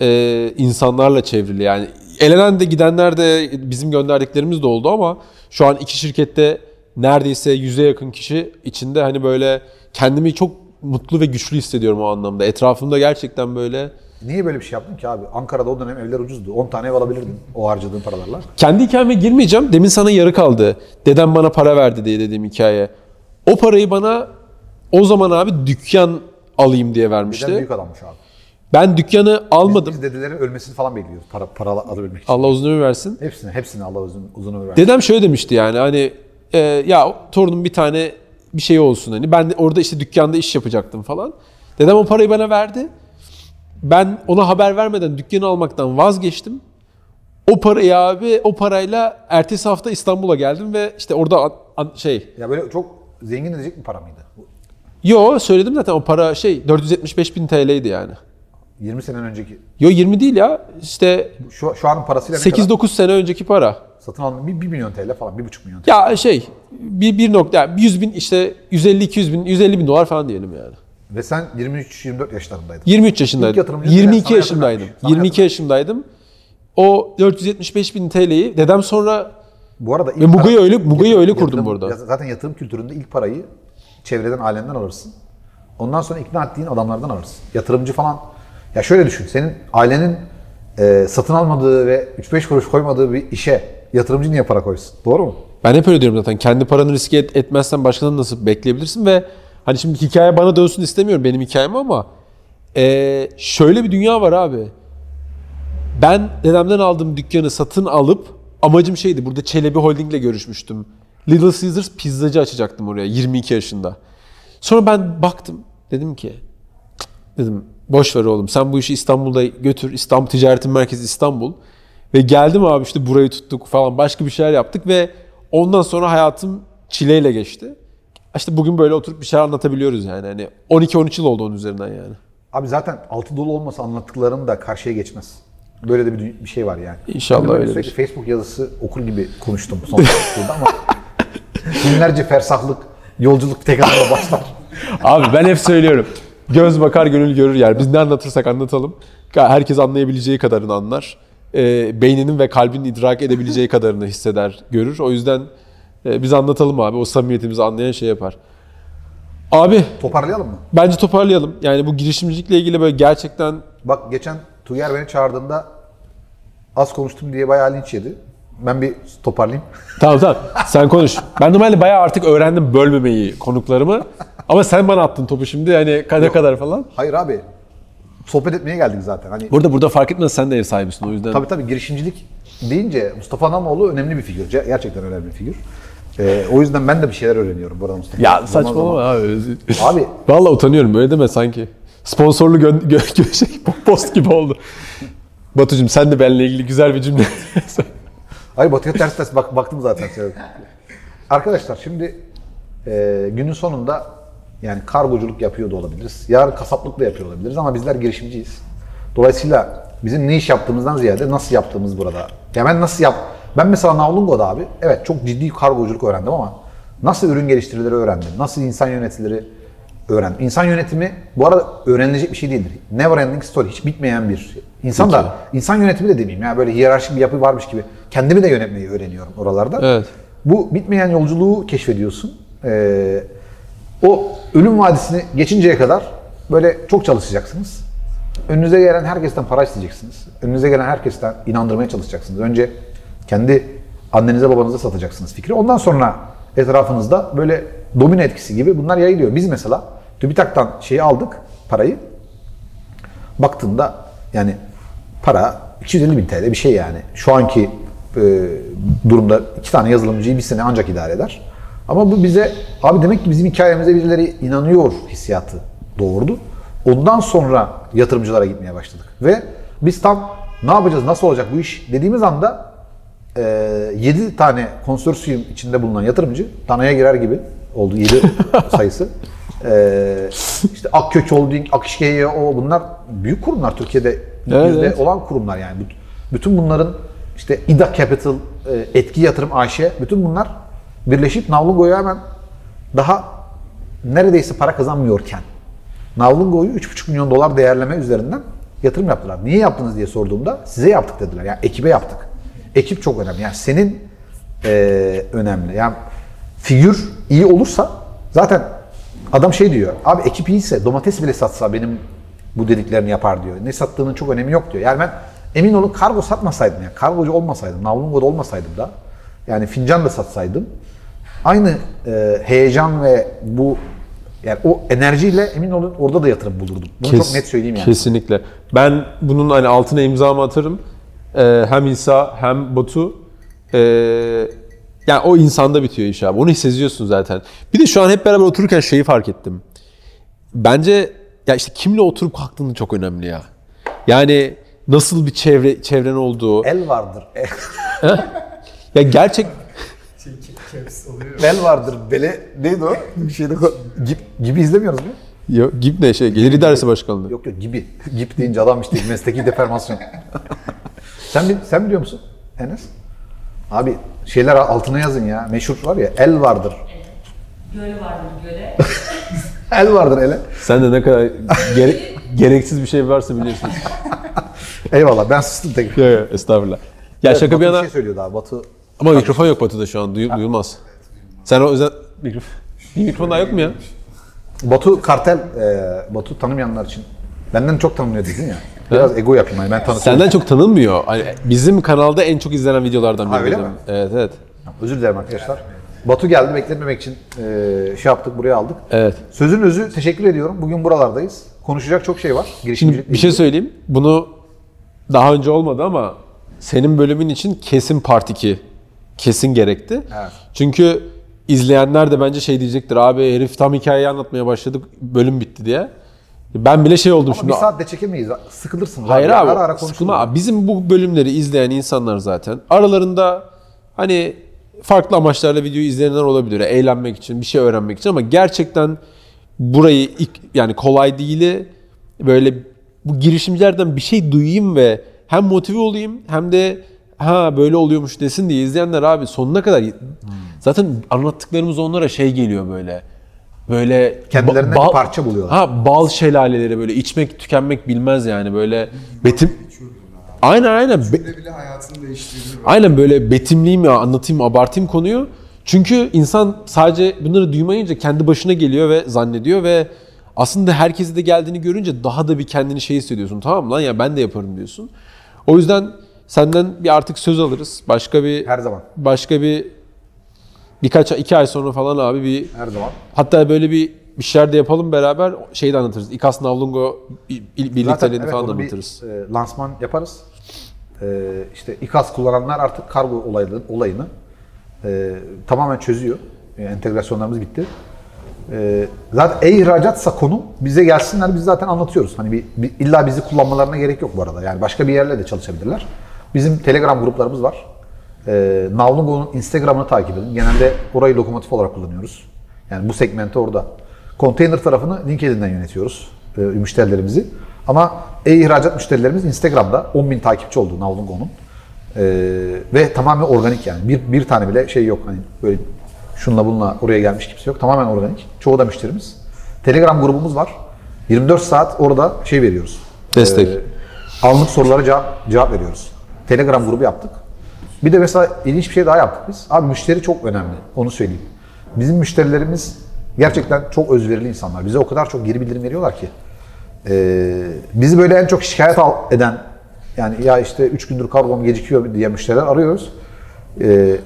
e, insanlarla çevrili. Yani elenen de gidenler de bizim gönderdiklerimiz de oldu ama şu an iki şirkette neredeyse yüze yakın kişi içinde hani böyle kendimi çok mutlu ve güçlü hissediyorum o anlamda. Etrafımda gerçekten böyle Niye böyle bir şey yaptın ki abi? Ankara'da o dönem evler ucuzdu. 10 tane ev alabilirdin o harcadığın paralarla. Kendi hikayeme girmeyeceğim. Demin sana yarı kaldı. Dedem bana para verdi diye dediğim hikaye. O parayı bana o zaman abi dükkan alayım diye vermişti. Dedem büyük adammış abi. Ben dükkanı almadım. Biz dedelerin ölmesini falan bekliyoruz para, para alabilmek için. Allah uzun ömür versin. Hepsini, hepsini Allah uzun, uzun ömür versin. Dedem şöyle demişti yani hani e, ya torunum bir tane bir şey olsun hani. Ben orada işte dükkanda iş yapacaktım falan. Dedem o parayı bana verdi. Ben ona haber vermeden dükkanı almaktan vazgeçtim. O parayı abi o parayla ertesi hafta İstanbul'a geldim ve işte orada an- an- şey Ya böyle çok zengin edecek bir para mıydı? Yo söyledim zaten o para şey 475 bin TL'ydi yani. 20 sene önceki. Yo 20 değil ya işte Şu, şu anın parasıyla ne kadar? 8-9 sene önceki para. Satın alma 1, milyon TL falan, 1,5 milyon TL. Ya şey bir, bir nokta yani 100 bin işte 150-200 bin 150 bin dolar falan diyelim yani. Ve sen 23-24 yaşlarındaydın. 23 İlk yaşındaydım. yatırımcı 22 sana yaşındaydım. yatırım yapmış. Sana 22 yaşındaydım. O 475 bin TL'yi dedem sonra Bu arada ilk Mugay'ı öyle- Mugay'ı öyle kurdum yatırım- burada. Zaten yatırım kültüründe ilk parayı çevreden, ailenden alırsın. Ondan sonra ikna ettiğin adamlardan alırsın. Yatırımcı falan. Ya şöyle düşün. Senin ailenin e, satın almadığı ve 3-5 kuruş koymadığı bir işe yatırımcı niye para koysun? Doğru mu? ben hep öyle diyorum zaten. Kendi paranı riske et, etmezsen başkalarını nasıl bekleyebilirsin ve hani şimdi hikaye bana dönsün istemiyorum benim hikayem ama eee, şöyle bir dünya var abi. Ben dedemden aldığım dükkanı satın alıp amacım şeydi burada Çelebi Holding'le görüşmüştüm. Little Caesars pizzacı açacaktım oraya 22 yaşında. Sonra ben baktım dedim ki dedim boş ver oğlum sen bu işi İstanbul'da götür. İstanbul Ticaretin Merkezi İstanbul. Ve geldim abi işte burayı tuttuk falan başka bir şeyler yaptık ve ondan sonra hayatım çileyle geçti. İşte bugün böyle oturup bir şeyler anlatabiliyoruz yani. Hani 12-13 yıl oldu onun üzerinden yani. Abi zaten altı dolu olmasa anlattıkların da karşıya geçmez. Böyle de bir, bir şey var yani. İnşallah öyledir. sürekli Facebook yazısı okur gibi konuştum son zamanlarda ama [LAUGHS] binlerce fersahlık yolculuk tek adımla başlar. [LAUGHS] Abi ben hep söylüyorum. Göz bakar gönül görür yer. Biz ne anlatırsak anlatalım. Herkes anlayabileceği kadarını anlar. Ee, beyninin ve kalbinin idrak edebileceği kadarını hisseder, görür. O yüzden e, biz anlatalım abi. O samimiyetimizi anlayan şey yapar. Abi Toparlayalım mı? bence toparlayalım. Yani bu girişimcilikle ilgili böyle gerçekten Bak geçen Tuyer beni çağırdığında az konuştum diye bayağı linç yedi. Ben bir toparlayayım. [LAUGHS] Tamam tamam. Sen konuş. Ben normalde bayağı artık öğrendim bölmemeyi konuklarımı. Ama sen bana attın topu şimdi hani kadar kadar falan. Hayır abi. Sohbet etmeye geldik zaten. Hani Burada burada fark etmez sen de ev sahibisin o yüzden. tabii tabii girişimcilik deyince Mustafa Namoğlu önemli bir figür. Gerçekten önemli bir figür. Ee, o yüzden ben de bir şeyler öğreniyorum burada Mustafa. Ya saçmalama abi. Abi Vallahi utanıyorum öyle deme sanki. Sponsorlu gö gö- şey, post gibi oldu. Batucuğum sen de benimle ilgili güzel bir cümle. [LAUGHS] Hayır Batı'ya ters ters bak, baktım zaten. Arkadaşlar şimdi e, günün sonunda yani kargoculuk yapıyor da olabiliriz. Yarın kasaplık da yapıyor olabiliriz ama bizler girişimciyiz. Dolayısıyla bizim ne iş yaptığımızdan ziyade nasıl yaptığımız burada. Ya ben nasıl yap... Ben mesela Navlungo'da abi evet çok ciddi kargoculuk öğrendim ama nasıl ürün geliştirilir öğrendim. Nasıl insan yönetileri öğrendim. İnsan yönetimi bu arada öğrenilecek bir şey değildir. Never ending story. Hiç bitmeyen bir şey. İnsan da insan yönetimi de demeyeyim ya böyle hiyerarşik bir yapı varmış gibi. Kendimi de yönetmeyi öğreniyorum oralarda. Evet. Bu bitmeyen yolculuğu keşfediyorsun. Ee, o ölüm vadisini geçinceye kadar böyle çok çalışacaksınız. Önünüze gelen herkesten para isteyeceksiniz. Önünüze gelen herkesten inandırmaya çalışacaksınız. Önce kendi annenize babanıza satacaksınız fikri. Ondan sonra etrafınızda böyle domino etkisi gibi bunlar yayılıyor. Biz mesela TÜBİTAK'tan şeyi aldık, parayı. Baktığında yani para 250 bin TL bir şey yani. Şu anki e, durumda iki tane yazılımcıyı bir sene ancak idare eder. Ama bu bize abi demek ki bizim hikayemize birileri inanıyor hissiyatı doğurdu. Ondan sonra yatırımcılara gitmeye başladık. Ve biz tam ne yapacağız, nasıl olacak bu iş dediğimiz anda 7 tane konsorsiyum içinde bulunan yatırımcı tanaya girer gibi oldu 7 [LAUGHS] sayısı. E, işte Akkök Holding, Akişkeye o bunlar büyük kurumlar Türkiye'de Evet, evet. olan kurumlar yani. Büt- Bütün bunların işte İDA Capital, e, Etki Yatırım AŞ, bütün bunlar birleşip Navlungo'yu hemen daha neredeyse para kazanmıyorken Navlungo'yu 3,5 milyon dolar değerleme üzerinden yatırım yaptılar. Niye yaptınız diye sorduğumda size yaptık dediler. Yani ekibe yaptık. Ekip çok önemli. Yani senin eee, önemli. Yani figür iyi olursa zaten adam şey diyor. Abi ekip iyiyse domates bile satsa benim bu dediklerini yapar diyor. Ne sattığının çok önemi yok diyor. Yani ben emin olun kargo satmasaydım yani kargocu olmasaydım, Navlungo'da olmasaydım da yani fincan da satsaydım aynı e, heyecan ve bu yani o enerjiyle emin olun orada da yatırım bulurdum. Bunu Kes- çok net söyleyeyim yani. Kesinlikle. Ben bunun hani altına imzamı atarım. Ee, hem İsa hem Batu. Ee, yani o insanda bitiyor iş abi. Onu hissediyorsun zaten. Bir de şu an hep beraber otururken şeyi fark ettim. Bence ya işte kimle oturup kalktığın çok önemli ya. Yani nasıl bir çevre çevren olduğu. El vardır. [LAUGHS] Ya gerçek Şey, caps oluyor. El vardır. Bele neydi o? Bir şeyde Gip, gibi izlemiyoruz mu? Yo, GİP ne şey? Gelir İdaresi Başkanlığı. Yok yok gibi. Gip deyince adam işte mesleki deformasyon. [LAUGHS] sen bil- sen biliyor musun Enes? Abi şeyler altına yazın ya. Meşhur var ya el vardır. Göl vardır göle. [LAUGHS] El vardır ele. Sen de ne kadar gere- gereksiz bir şey varsa biliyorsun. [LAUGHS] Eyvallah ben sustum tek. Yok yok estağfurullah. Ya Evet, şaka bir Batu yana şey söylüyordu abi Batu. ama mikrofon yok Batu'da şu an duyu- duyulmaz. Sen o yüzden mikrofon bir mikrofon daha yok mu ya? Batu kartel. e, Batu tanımayanlar için. Benden çok tanınıyor dedin ya. [LAUGHS] Biraz ego yapayım hani ben tanıtıyorum. Senden çok tanınmıyor. Hani bizim kanalda en çok izlenen videolardan biri. Ha, öyle mi? Evet evet. Özür dilerim arkadaşlar. Batu geldi bekletmemek için e, şey yaptık buraya aldık. Evet. Sözün özü teşekkür ediyorum. Bugün buralardayız. Konuşacak çok şey var. Şimdi Girişimcilikle bir şey söyleyeyim. Bunu daha önce olmadı ama senin bölümün için kesin part 2 kesin gerekti. Evet. Çünkü izleyenler de bence şey diyecektir. Abi herif tam hikayeyi anlatmaya başladık. Bölüm bitti diye. Ben bile şey oldum Ama şimdi. bir saatte çekemeyiz. Sıkılırsınız. Hayır abi. Ara ara konuşuruz. sıkılma abi. Bizim bu bölümleri izleyen insanlar zaten aralarında hani farklı amaçlarla videoyu izleyenler olabilir. Eğlenmek için, bir şey öğrenmek için ama gerçekten burayı yani kolay değil böyle bu girişimcilerden bir şey duyayım ve hem motive olayım hem de ha böyle oluyormuş desin diye izleyenler abi sonuna kadar zaten anlattıklarımız onlara şey geliyor böyle böyle Kendilerinden ba- bir parça buluyorlar. Ha bal şelaleleri böyle içmek tükenmek bilmez yani böyle betim Aynen aynen. Be- Bile hayatını değiştirdi. aynen böyle betimleyeyim ya anlatayım abartayım konuyu. Çünkü insan sadece bunları duymayınca kendi başına geliyor ve zannediyor ve aslında herkese de geldiğini görünce daha da bir kendini şey hissediyorsun. Tamam mı lan ya ben de yaparım diyorsun. O yüzden senden bir artık söz alırız. Başka bir Her zaman. başka bir birkaç iki ay sonra falan abi bir Her zaman. Hatta böyle bir bir şeyler de yapalım beraber şeyi de anlatırız. İKAS Navlungo birlikteliğini evet, falan onu bir, anlatırız. e, lansman yaparız. E, işte İKAS kullananlar artık kargo olayını, olayını e, tamamen çözüyor. E, entegrasyonlarımız bitti. E, zaten e-ihracatsa konu bize gelsinler biz zaten anlatıyoruz. Hani bir, bir- illa bizi kullanmalarına gerek yok bu arada. Yani başka bir yerle de çalışabilirler. Bizim Telegram gruplarımız var. E, Navlungo'nun Instagram'ını takip edin. Genelde orayı lokomotif olarak kullanıyoruz. Yani bu segmenti orada. Konteyner tarafını LinkedIn'den yönetiyoruz e, müşterilerimizi. Ama e-ihracat müşterilerimiz Instagram'da 10.000 takipçi oldu Navlungo'nun. E, ve tamamen organik yani. Bir, bir tane bile şey yok. Hani böyle şunla bununla oraya gelmiş kimse yok. Tamamen organik. Çoğu da müşterimiz. Telegram grubumuz var. 24 saat orada şey veriyoruz. Destek. E, anlık sorulara cevap, cevap veriyoruz. Telegram grubu yaptık. Bir de mesela ilginç bir şey daha yaptık biz. Abi müşteri çok önemli. Onu söyleyeyim. Bizim müşterilerimiz gerçekten çok özverili insanlar. Bize o kadar çok geri bildirim veriyorlar ki. Ee, bizi böyle en çok şikayet eden yani ya işte 3 gündür kargom gecikiyor diye müşteriler arıyoruz. Ee,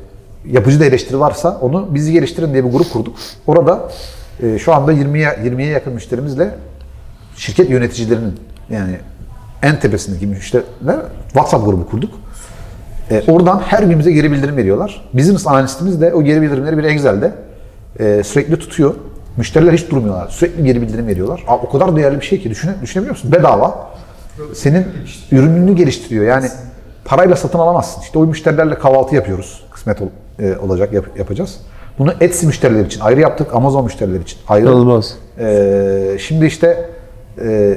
yapıcı da eleştiri varsa onu bizi geliştirin diye bir grup kurduk. Orada e, şu anda 20'ye 20'ye yakın müşterimizle şirket yöneticilerinin yani en tepesindeki müşteriler WhatsApp grubu kurduk. E, oradan her gün bize geri bildirim veriyorlar. Business analistimiz de o geri bildirimleri bir Excel'de e, sürekli tutuyor. Müşteriler hiç durmuyorlar. Sürekli geri bildirim veriyorlar. Aa, o kadar değerli bir şey ki düşüne, düşünebiliyor musun? Bedava. Senin ürününü geliştiriyor. Yani parayla satın alamazsın. İşte o müşterilerle kahvaltı yapıyoruz. Kısmet ol- e, olacak yap- yapacağız. Bunu Etsy müşterileri için ayrı yaptık. Amazon müşterileri için ayrı. İnanılmaz. Ee, şimdi işte e,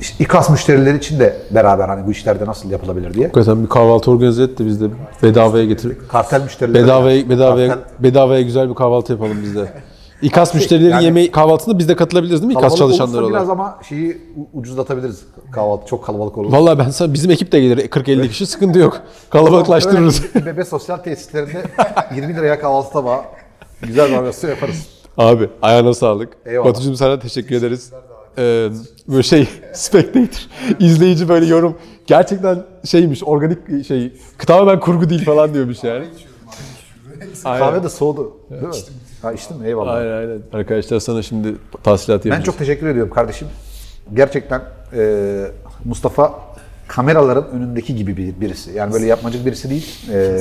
işte İKAS müşterileri için de beraber hani bu işlerde nasıl yapılabilir diye. Hakikaten bir kahvaltı organize et de biz de bedavaya getir. Kartel müşterileri. Bedavaya, bedavaya, Kartel- bedavaya güzel bir kahvaltı yapalım biz de. [LAUGHS] İKAS müşterilerin yani- yemeği kahvaltısında biz de katılabiliriz değil mi? İKAS çalışanları olursa biraz olarak. ama şeyi ucuzlatabiliriz kahvaltı. Çok kalabalık olur. Vallahi ben sana bizim ekip de gelir 40-50 kişi sıkıntı yok. Kalabalıklaştırırız. Bebe sosyal tesislerinde [LAUGHS] 20 liraya kahvaltı tabağı güzel bir yaparız. Abi ayağına sağlık. Eyvallah. Batucuğum sana teşekkür ederiz. Ee, böyle şey [LAUGHS] spectator izleyici böyle yorum gerçekten şeymiş organik şey tamamen kurgu değil falan diyormuş yani. Aynen. Kahve de soğudu. Değil mi? Ha içtin mi? Eyvallah. Aynen aynen. Arkadaşlar sana şimdi tahsilat Ben yapacağız. çok teşekkür ediyorum kardeşim. Gerçekten e, Mustafa kameraların önündeki gibi bir birisi. Yani böyle yapmacık birisi değil. E,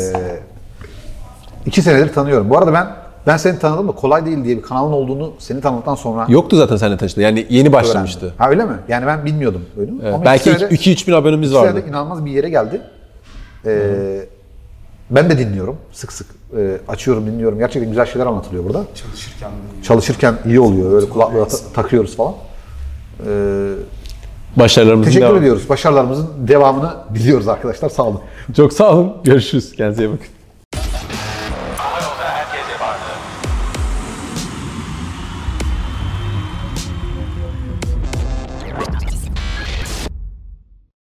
iki senedir tanıyorum. Bu arada ben ben seni tanıdım da kolay değil diye bir kanalın olduğunu seni tanıdıktan sonra Yoktu zaten seninle tanıştı. Yani yeni başlamıştı. öğrendim. Ha öyle mi? Yani ben bilmiyordum. Öyle mi? Evet, Ama belki iki senede- 2-3 bin abonemiz iki vardı. inanılmaz bir yere geldi. E, ben de dinliyorum. Sık sık e, açıyorum, dinliyorum. Gerçekten güzel şeyler anlatılıyor burada. Çalışırken de Çalışırken iyi oluyor. Öyle kulaklığa ta- takıyoruz falan. E, Başarılarımızın Teşekkür devamı. ediyoruz. Başarılarımızın devamını diliyoruz arkadaşlar. Sağ olun. Çok sağ olun. Görüşürüz. Kendinize iyi bakın.